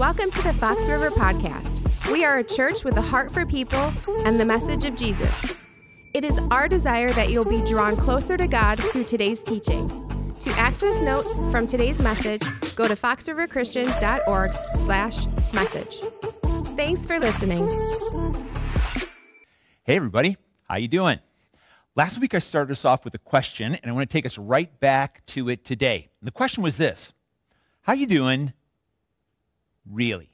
Welcome to the Fox River Podcast. We are a church with a heart for people and the message of Jesus. It is our desire that you'll be drawn closer to God through today's teaching. To access notes from today's message, go to foxriverchristian.org slash message. Thanks for listening. Hey everybody, how you doing? Last week I started us off with a question and I want to take us right back to it today. And the question was this: How you doing really?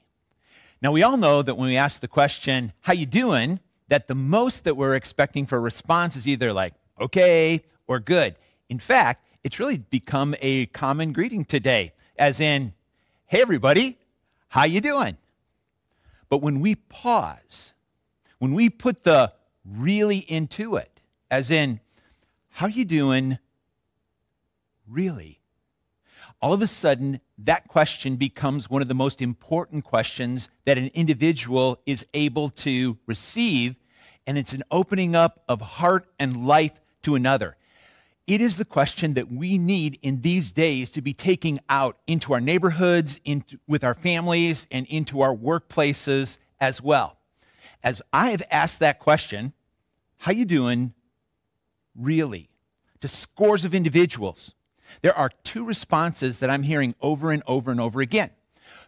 Now we all know that when we ask the question, how you doing, that the most that we're expecting for a response is either like okay or good. In fact, it's really become a common greeting today, as in, hey everybody, how you doing? But when we pause, when we put the really into it, as in, how you doing really? All of a sudden, that question becomes one of the most important questions that an individual is able to receive, and it's an opening up of heart and life to another. It is the question that we need in these days to be taking out into our neighborhoods, into, with our families, and into our workplaces as well. As I have asked that question, how you doing really? To scores of individuals, there are two responses that I'm hearing over and over and over again.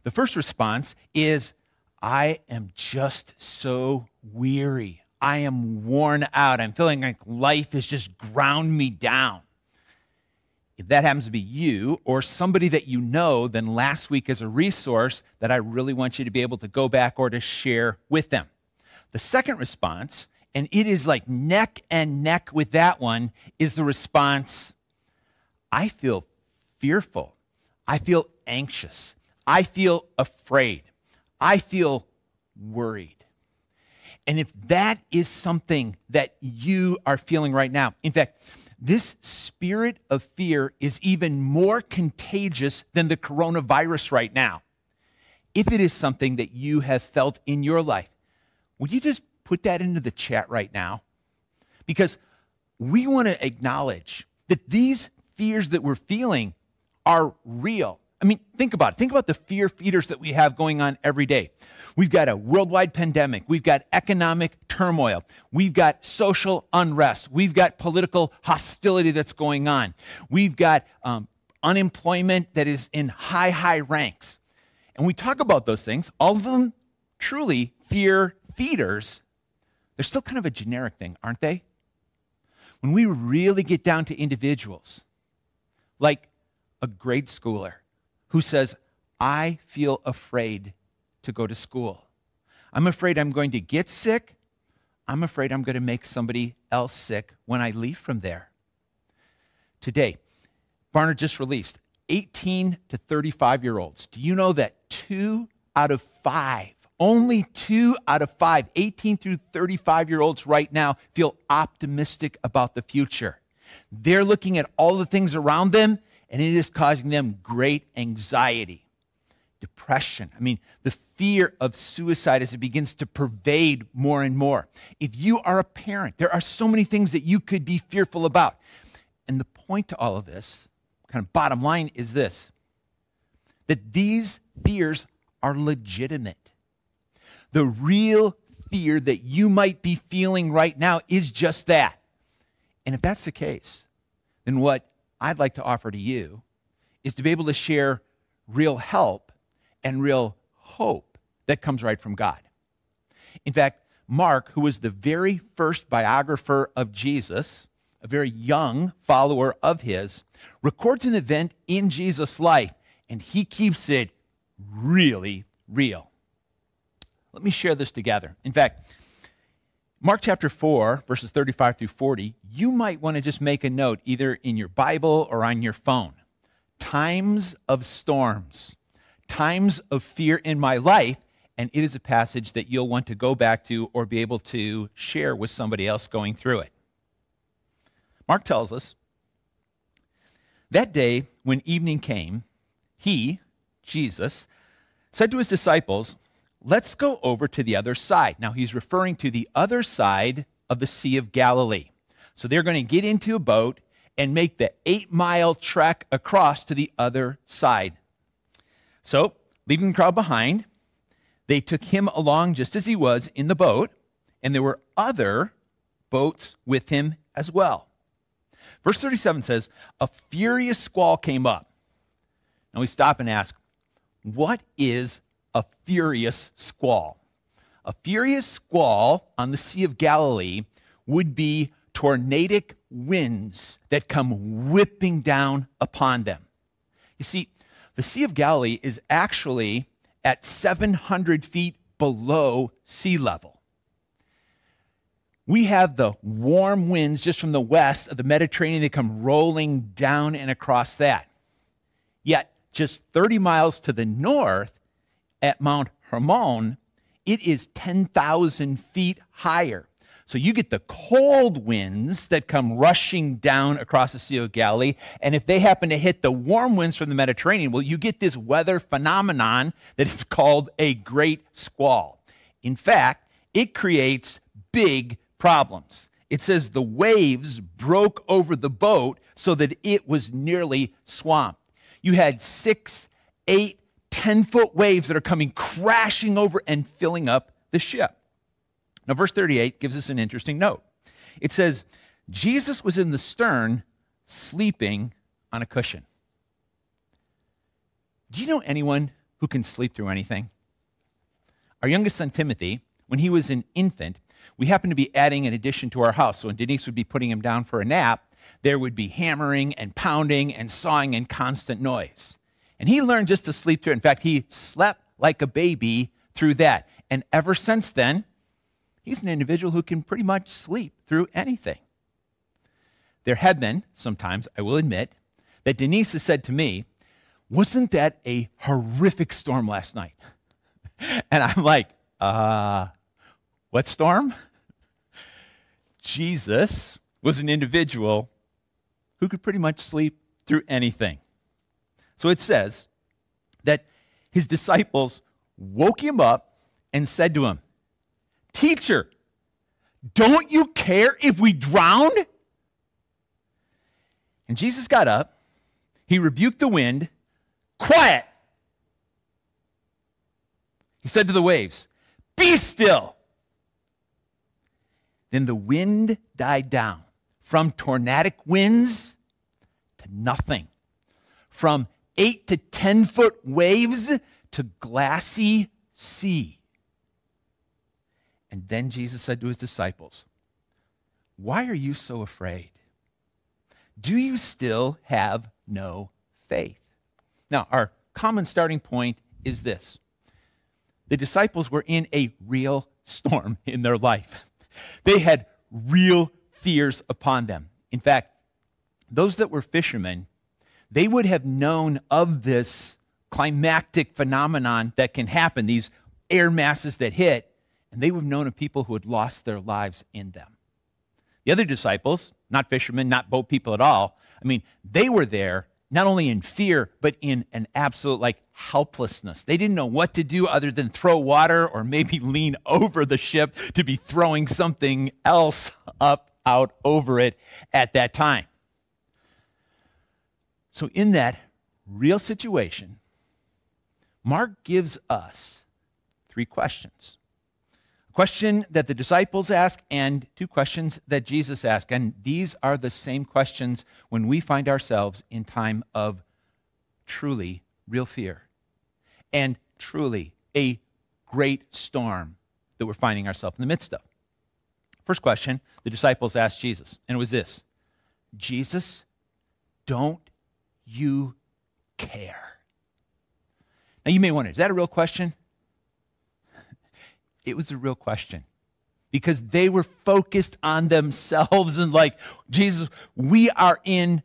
The first response is, I am just so weary. I am worn out. I'm feeling like life has just ground me down. If that happens to be you or somebody that you know, then last week is a resource that I really want you to be able to go back or to share with them. The second response, and it is like neck and neck with that one, is the response I feel fearful. I feel anxious. I feel afraid. I feel worried. And if that is something that you are feeling right now, in fact, this spirit of fear is even more contagious than the coronavirus right now. If it is something that you have felt in your life, would you just put that into the chat right now? Because we want to acknowledge that these fears that we're feeling are real. I mean, think about it. Think about the fear feeders that we have going on every day. We've got a worldwide pandemic. We've got economic turmoil. We've got social unrest. We've got political hostility that's going on. We've got um, unemployment that is in high, high ranks. And we talk about those things, all of them truly fear feeders. They're still kind of a generic thing, aren't they? When we really get down to individuals, like a grade schooler who says, I feel afraid to go to school. I'm afraid I'm going to get sick. I'm afraid I'm going to make somebody else sick when I leave from there. Today, Barna just released 18 to 35 year olds. Do you know that two out of five, only two out of five, 18 through 35 year olds right now feel optimistic about the future? They're looking at all the things around them and it is causing them great anxiety, depression. I mean, the fear of suicide as it begins to pervade more and more. If you are a parent, there are so many things that you could be fearful about. And the point to all of this, kind of bottom line, is this that these fears are legitimate. The real fear that you might be feeling right now is just that. And if that's the case, then what I'd like to offer to you is to be able to share real help and real hope that comes right from God. In fact, Mark, who was the very first biographer of Jesus, a very young follower of his, records an event in Jesus' life and he keeps it really real. Let me share this together. In fact, Mark chapter 4, verses 35 through 40, you might want to just make a note either in your Bible or on your phone. Times of storms, times of fear in my life, and it is a passage that you'll want to go back to or be able to share with somebody else going through it. Mark tells us that day when evening came, he, Jesus, said to his disciples, let's go over to the other side. Now, he's referring to the other side of the Sea of Galilee. So they're going to get into a boat and make the eight mile trek across to the other side. So, leaving the crowd behind, they took him along just as he was in the boat, and there were other boats with him as well. Verse 37 says, A furious squall came up. Now we stop and ask, What is a furious squall? A furious squall on the Sea of Galilee would be tornadic winds that come whipping down upon them. You see, the Sea of Galilee is actually at 700 feet below sea level. We have the warm winds just from the west of the Mediterranean that come rolling down and across that. Yet, just 30 miles to the north at Mount Hermon, it is 10,000 feet higher. So you get the cold winds that come rushing down across the Sea of Galilee. And if they happen to hit the warm winds from the Mediterranean, well, you get this weather phenomenon that is called a great squall. In fact, it creates big problems. It says the waves broke over the boat so that it was nearly swamped. You had six, eight, ten foot waves that are coming crashing over and filling up the ship. Now, verse 38 gives us an interesting note. It says, Jesus was in the stern sleeping on a cushion. Do you know anyone who can sleep through anything? Our youngest son, Timothy, when he was an infant, we happened to be adding an addition to our house. So when Denise would be putting him down for a nap, there would be hammering and pounding and sawing and constant noise. And he learned just to sleep through. In fact, he slept like a baby through that. And ever since then, he's an individual who can pretty much sleep through anything. There have been, sometimes, I will admit, that Denise has said to me, Wasn't that a horrific storm last night? And I'm like, Uh, what storm? Jesus was an individual who could pretty much sleep through anything. So it says that his disciples woke him up and said to him, Teacher, don't you care if we drown? And Jesus got up, he rebuked the wind, quiet. He said to the waves, Be still. Then the wind died down from tornadic winds to nothing, from eight to 10 foot waves to glassy sea. And then Jesus said to his disciples, Why are you so afraid? Do you still have no faith? Now, our common starting point is this the disciples were in a real storm in their life, they had real fears upon them. In fact, those that were fishermen, they would have known of this climactic phenomenon that can happen, these air masses that hit, and they would have known of people who had lost their lives in them. The other disciples, not fishermen, not boat people at all, I mean, they were there not only in fear, but in an absolute like helplessness. They didn't know what to do other than throw water or maybe lean over the ship to be throwing something else up out over it at that time. So, in that real situation, Mark gives us three questions a question that the disciples ask and two questions that Jesus asked. And these are the same questions when we find ourselves in time of truly real fear and truly a great storm that we're finding ourselves in the midst of. First question the disciples asked Jesus, and it was this Jesus, don't you care? Now you may wonder, is that a real question? It was a real question because they were focused on themselves and like, Jesus, we are in,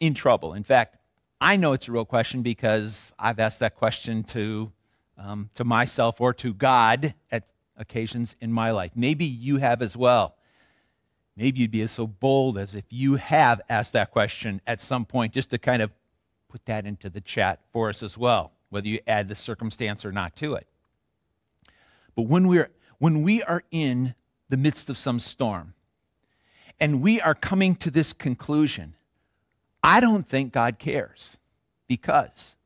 in trouble. In fact, I know it's a real question because I've asked that question to, um, to myself or to God at occasions in my life. Maybe you have as well. Maybe you'd be as so bold as if you have asked that question at some point, just to kind of put that into the chat for us as well, whether you add the circumstance or not to it. But when we're when we are in the midst of some storm and we are coming to this conclusion, I don't think God cares. Because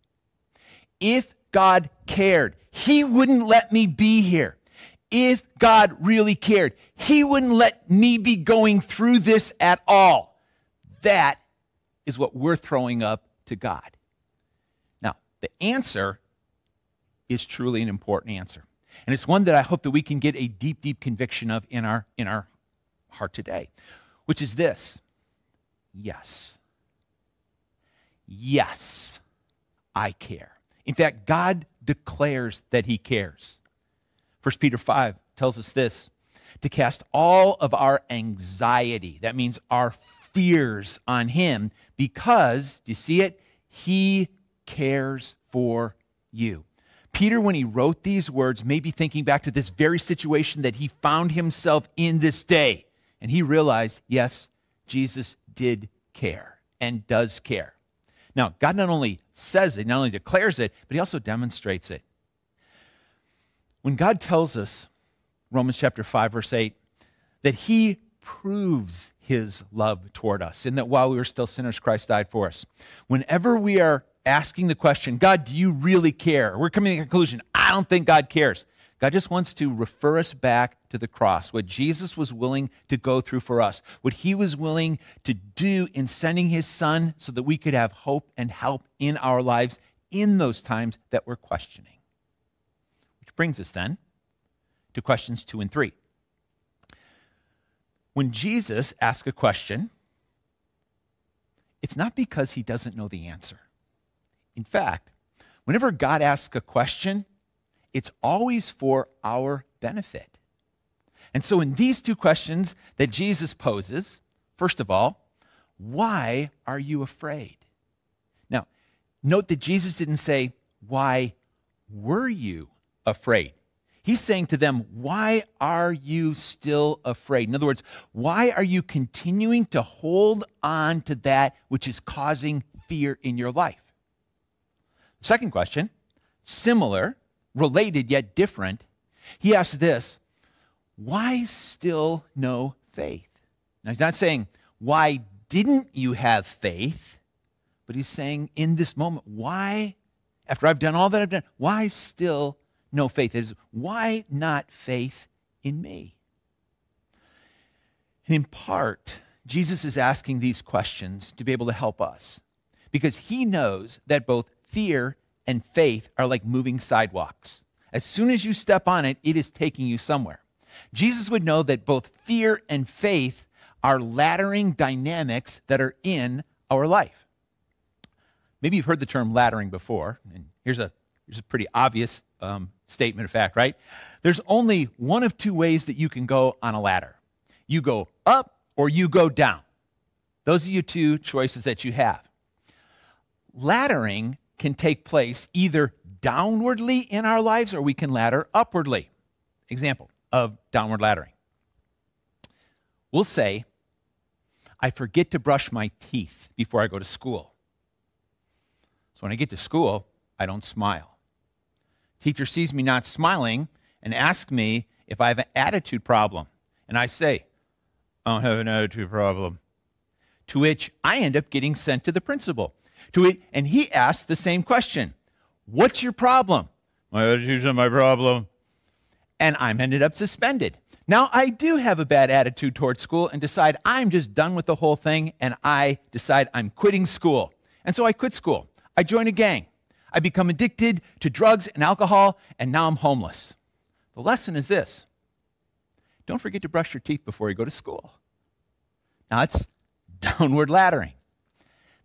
if God cared, He wouldn't let me be here. If God really cared, He wouldn't let me be going through this at all. That is what we're throwing up to God. Now, the answer is truly an important answer. And it's one that I hope that we can get a deep, deep conviction of in our, in our heart today, which is this yes. Yes, I care. In fact, God declares that he cares. 1 Peter 5 tells us this to cast all of our anxiety, that means our fears, on him because, do you see it? He cares for you. Peter, when he wrote these words, may be thinking back to this very situation that he found himself in this day. And he realized, yes, Jesus did care and does care. Now, God not only says it, not only declares it, but he also demonstrates it. When God tells us, Romans chapter 5, verse 8, that he proves his love toward us, and that while we were still sinners, Christ died for us. Whenever we are asking the question, God, do you really care? We're coming to the conclusion, I don't think God cares. God just wants to refer us back to the cross, what Jesus was willing to go through for us, what he was willing to do in sending his son so that we could have hope and help in our lives in those times that we're questioning. Brings us then to questions two and three. When Jesus asks a question, it's not because he doesn't know the answer. In fact, whenever God asks a question, it's always for our benefit. And so, in these two questions that Jesus poses, first of all, why are you afraid? Now, note that Jesus didn't say, Why were you afraid? He's saying to them, Why are you still afraid? In other words, why are you continuing to hold on to that which is causing fear in your life? Second question, similar, related yet different. He asks this Why still no faith? Now, he's not saying, Why didn't you have faith? But he's saying, In this moment, why, after I've done all that I've done, why still no faith? It is, why not faith in me? In part, Jesus is asking these questions to be able to help us because he knows that both fear and faith are like moving sidewalks. As soon as you step on it, it is taking you somewhere. Jesus would know that both fear and faith are laddering dynamics that are in our life. Maybe you've heard the term laddering before, and here's a, here's a pretty obvious um, statement of fact, right? There's only one of two ways that you can go on a ladder you go up or you go down. Those are your two choices that you have. Laddering can take place either downwardly in our lives or we can ladder upwardly. Example of downward laddering. We'll say, I forget to brush my teeth before I go to school. So when I get to school, I don't smile. Teacher sees me not smiling and asks me if I have an attitude problem. And I say, I don't have an attitude problem. To which I end up getting sent to the principal. To it, and he asks the same question What's your problem? My attitude's not my problem. And I'm ended up suspended. Now, I do have a bad attitude towards school and decide I'm just done with the whole thing and I decide I'm quitting school. And so I quit school. I join a gang. I become addicted to drugs and alcohol, and now I'm homeless. The lesson is this don't forget to brush your teeth before you go to school. Now, it's downward laddering.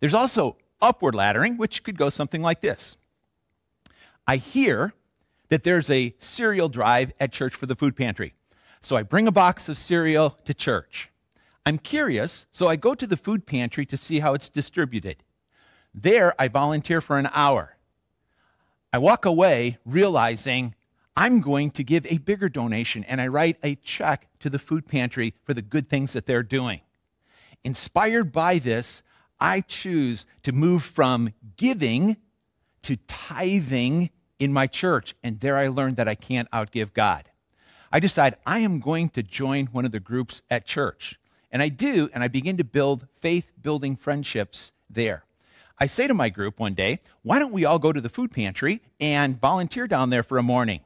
There's also upward laddering, which could go something like this I hear that there's a cereal drive at church for the food pantry. So I bring a box of cereal to church. I'm curious, so I go to the food pantry to see how it's distributed. There, I volunteer for an hour. I walk away realizing I'm going to give a bigger donation, and I write a check to the food pantry for the good things that they're doing. Inspired by this, I choose to move from giving to tithing in my church. And there I learned that I can't outgive God. I decide I am going to join one of the groups at church. And I do, and I begin to build faith building friendships there. I say to my group one day, why don't we all go to the food pantry and volunteer down there for a morning?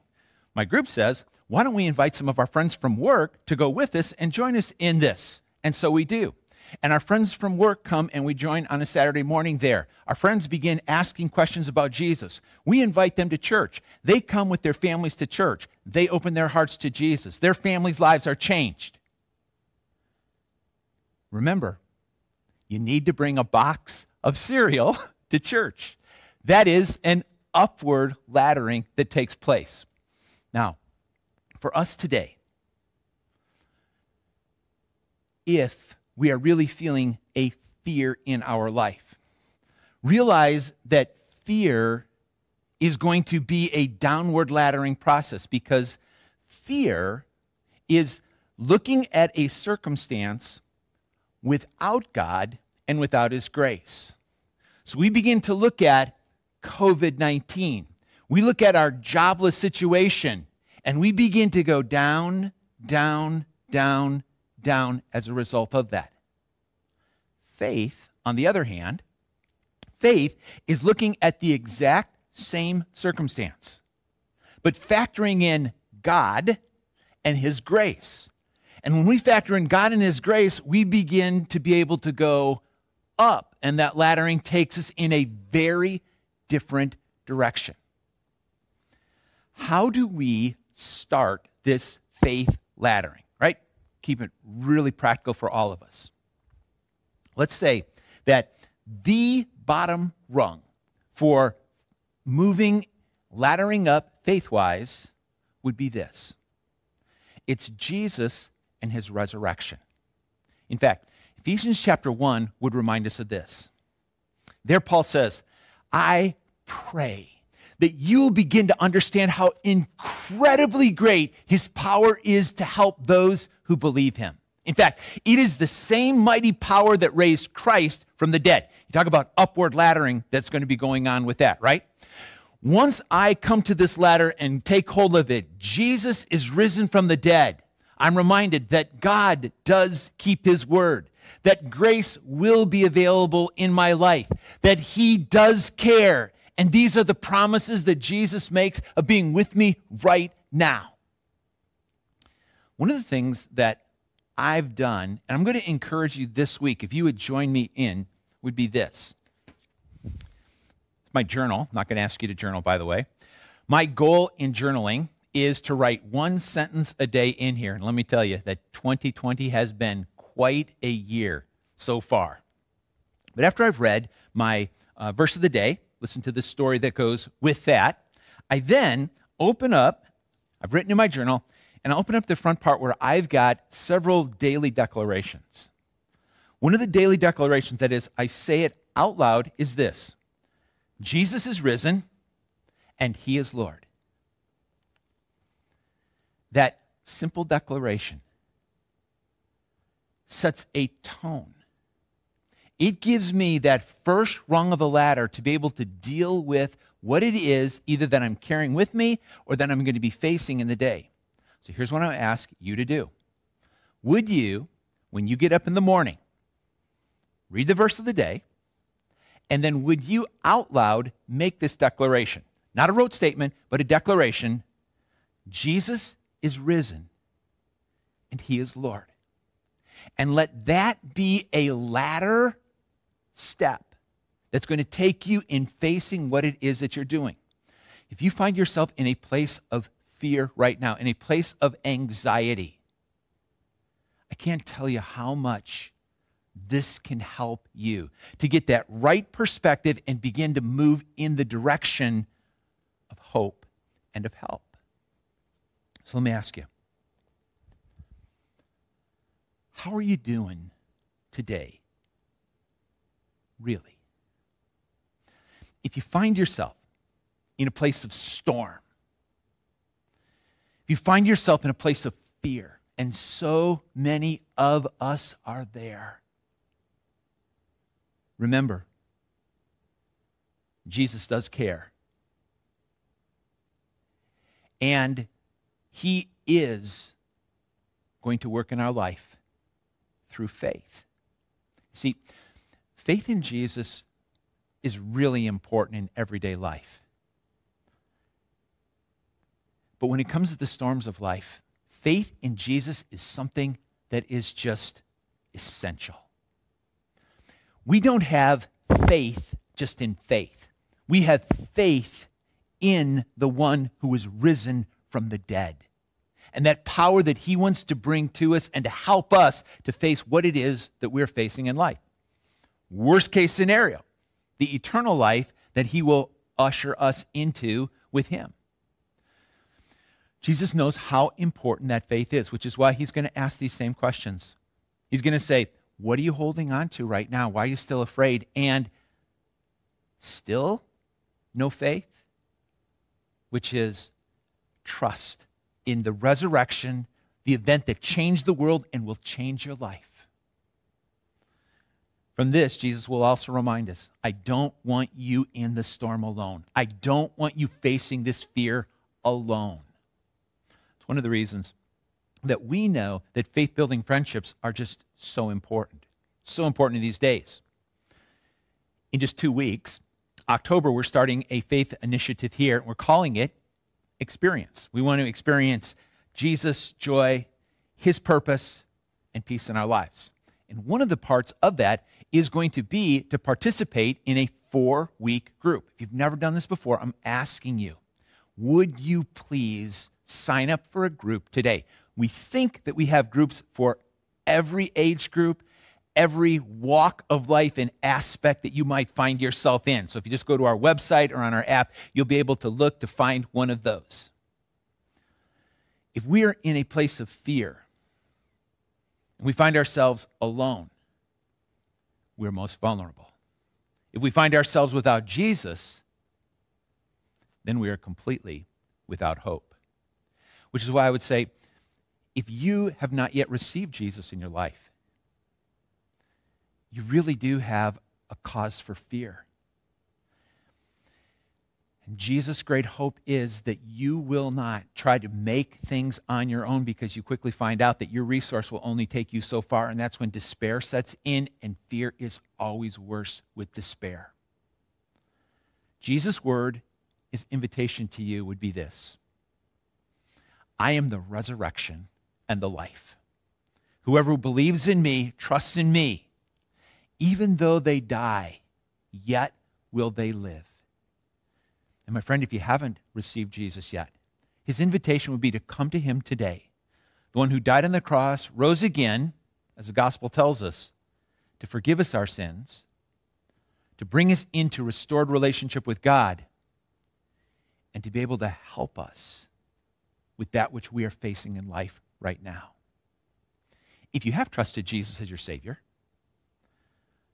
My group says, why don't we invite some of our friends from work to go with us and join us in this? And so we do. And our friends from work come and we join on a Saturday morning there. Our friends begin asking questions about Jesus. We invite them to church. They come with their families to church. They open their hearts to Jesus. Their families' lives are changed. Remember, you need to bring a box of cereal to church. That is an upward laddering that takes place. Now, for us today, if we are really feeling a fear in our life, realize that fear is going to be a downward laddering process because fear is looking at a circumstance without God and without His grace. So we begin to look at COVID 19. We look at our jobless situation and we begin to go down, down, down, down as a result of that. Faith, on the other hand, faith is looking at the exact same circumstance, but factoring in God and His grace. And when we factor in God and His grace, we begin to be able to go up, and that laddering takes us in a very different direction. How do we start this faith laddering, right? Keep it really practical for all of us. Let's say that the bottom rung for moving, laddering up faith wise would be this it's Jesus and his resurrection. In fact, Ephesians chapter 1 would remind us of this. There, Paul says, I pray that you'll begin to understand how incredibly great his power is to help those who believe him. In fact, it is the same mighty power that raised Christ from the dead. You talk about upward laddering that's going to be going on with that, right? Once I come to this ladder and take hold of it, Jesus is risen from the dead. I'm reminded that God does keep his word, that grace will be available in my life, that he does care, and these are the promises that Jesus makes of being with me right now. One of the things that I've done, and I'm going to encourage you this week, if you would join me in, would be this. It's my journal. I'm not going to ask you to journal, by the way. My goal in journaling is to write one sentence a day in here. And let me tell you that 2020 has been quite a year so far. But after I've read my uh, verse of the day, listen to the story that goes with that. I then open up, I've written in my journal, and I open up the front part where I've got several daily declarations. One of the daily declarations, that is, I say it out loud, is this Jesus is risen and he is Lord. That simple declaration sets a tone it gives me that first rung of the ladder to be able to deal with what it is either that I'm carrying with me or that I'm going to be facing in the day. So here's what I ask you to do. Would you, when you get up in the morning, read the verse of the day, and then would you out loud make this declaration? Not a rote statement, but a declaration Jesus is risen and he is Lord. And let that be a ladder step that's going to take you in facing what it is that you're doing. If you find yourself in a place of fear right now, in a place of anxiety, I can't tell you how much this can help you to get that right perspective and begin to move in the direction of hope and of help. So let me ask you how are you doing today? really. If you find yourself in a place of storm, if you find yourself in a place of fear, and so many of us are there, remember, Jesus does care. And he is going to work in our life through faith. See, Faith in Jesus is really important in everyday life. But when it comes to the storms of life, faith in Jesus is something that is just essential. We don't have faith just in faith, we have faith in the one who was risen from the dead. And that power that he wants to bring to us and to help us to face what it is that we're facing in life. Worst case scenario, the eternal life that he will usher us into with him. Jesus knows how important that faith is, which is why he's going to ask these same questions. He's going to say, What are you holding on to right now? Why are you still afraid? And still no faith? Which is trust in the resurrection, the event that changed the world and will change your life. From this, Jesus will also remind us I don't want you in the storm alone. I don't want you facing this fear alone. It's one of the reasons that we know that faith building friendships are just so important. So important in these days. In just two weeks, October, we're starting a faith initiative here. We're calling it Experience. We want to experience Jesus' joy, his purpose, and peace in our lives. And one of the parts of that is going to be to participate in a four week group. If you've never done this before, I'm asking you, would you please sign up for a group today? We think that we have groups for every age group, every walk of life and aspect that you might find yourself in. So if you just go to our website or on our app, you'll be able to look to find one of those. If we are in a place of fear and we find ourselves alone, we're most vulnerable. If we find ourselves without Jesus, then we are completely without hope. Which is why I would say if you have not yet received Jesus in your life, you really do have a cause for fear. And Jesus' great hope is that you will not try to make things on your own because you quickly find out that your resource will only take you so far. And that's when despair sets in, and fear is always worse with despair. Jesus' word, his invitation to you would be this I am the resurrection and the life. Whoever believes in me, trusts in me, even though they die, yet will they live. And my friend, if you haven't received Jesus yet, his invitation would be to come to him today. The one who died on the cross, rose again, as the gospel tells us, to forgive us our sins, to bring us into restored relationship with God, and to be able to help us with that which we are facing in life right now. If you have trusted Jesus as your Savior,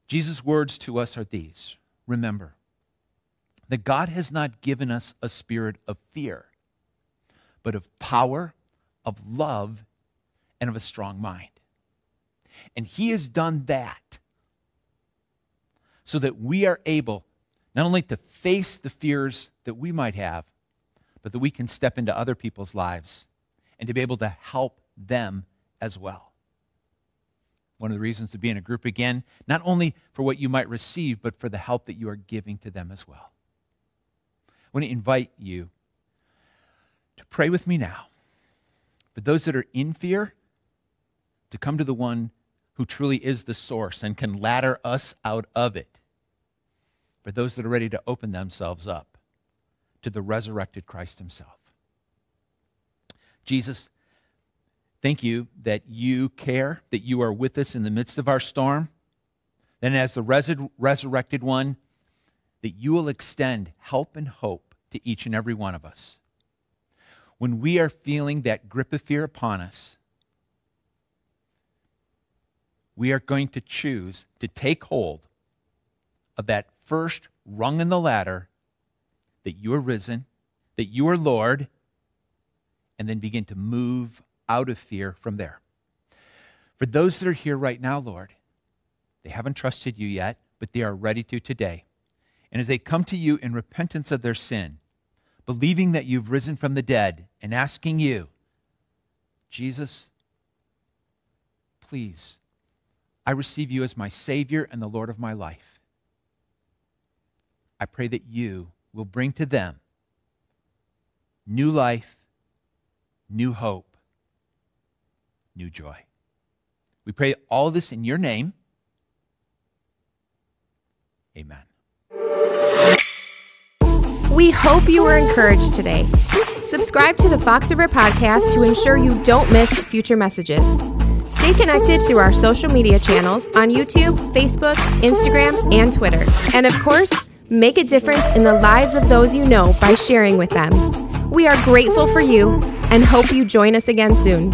Jesus' words to us are these Remember that God has not given us a spirit of fear, but of power, of love, and of a strong mind. And He has done that so that we are able not only to face the fears that we might have, but that we can step into other people's lives and to be able to help them as well one of the reasons to be in a group again, not only for what you might receive, but for the help that you are giving to them as well. I want to invite you to pray with me now. For those that are in fear, to come to the one who truly is the source and can ladder us out of it. For those that are ready to open themselves up to the resurrected Christ Himself. Jesus, Thank you that you care, that you are with us in the midst of our storm. Then, as the resur- resurrected one, that you will extend help and hope to each and every one of us. When we are feeling that grip of fear upon us, we are going to choose to take hold of that first rung in the ladder that you are risen, that you are Lord, and then begin to move out of fear from there. For those that are here right now, Lord, they haven't trusted you yet, but they are ready to today. And as they come to you in repentance of their sin, believing that you've risen from the dead, and asking you, Jesus, please, I receive you as my Savior and the Lord of my life. I pray that you will bring to them new life, new hope, new joy. We pray all this in your name. Amen. We hope you were encouraged today. Subscribe to the Fox River Podcast to ensure you don't miss future messages. Stay connected through our social media channels on YouTube, Facebook, Instagram, and Twitter. And of course, make a difference in the lives of those you know by sharing with them. We are grateful for you and hope you join us again soon.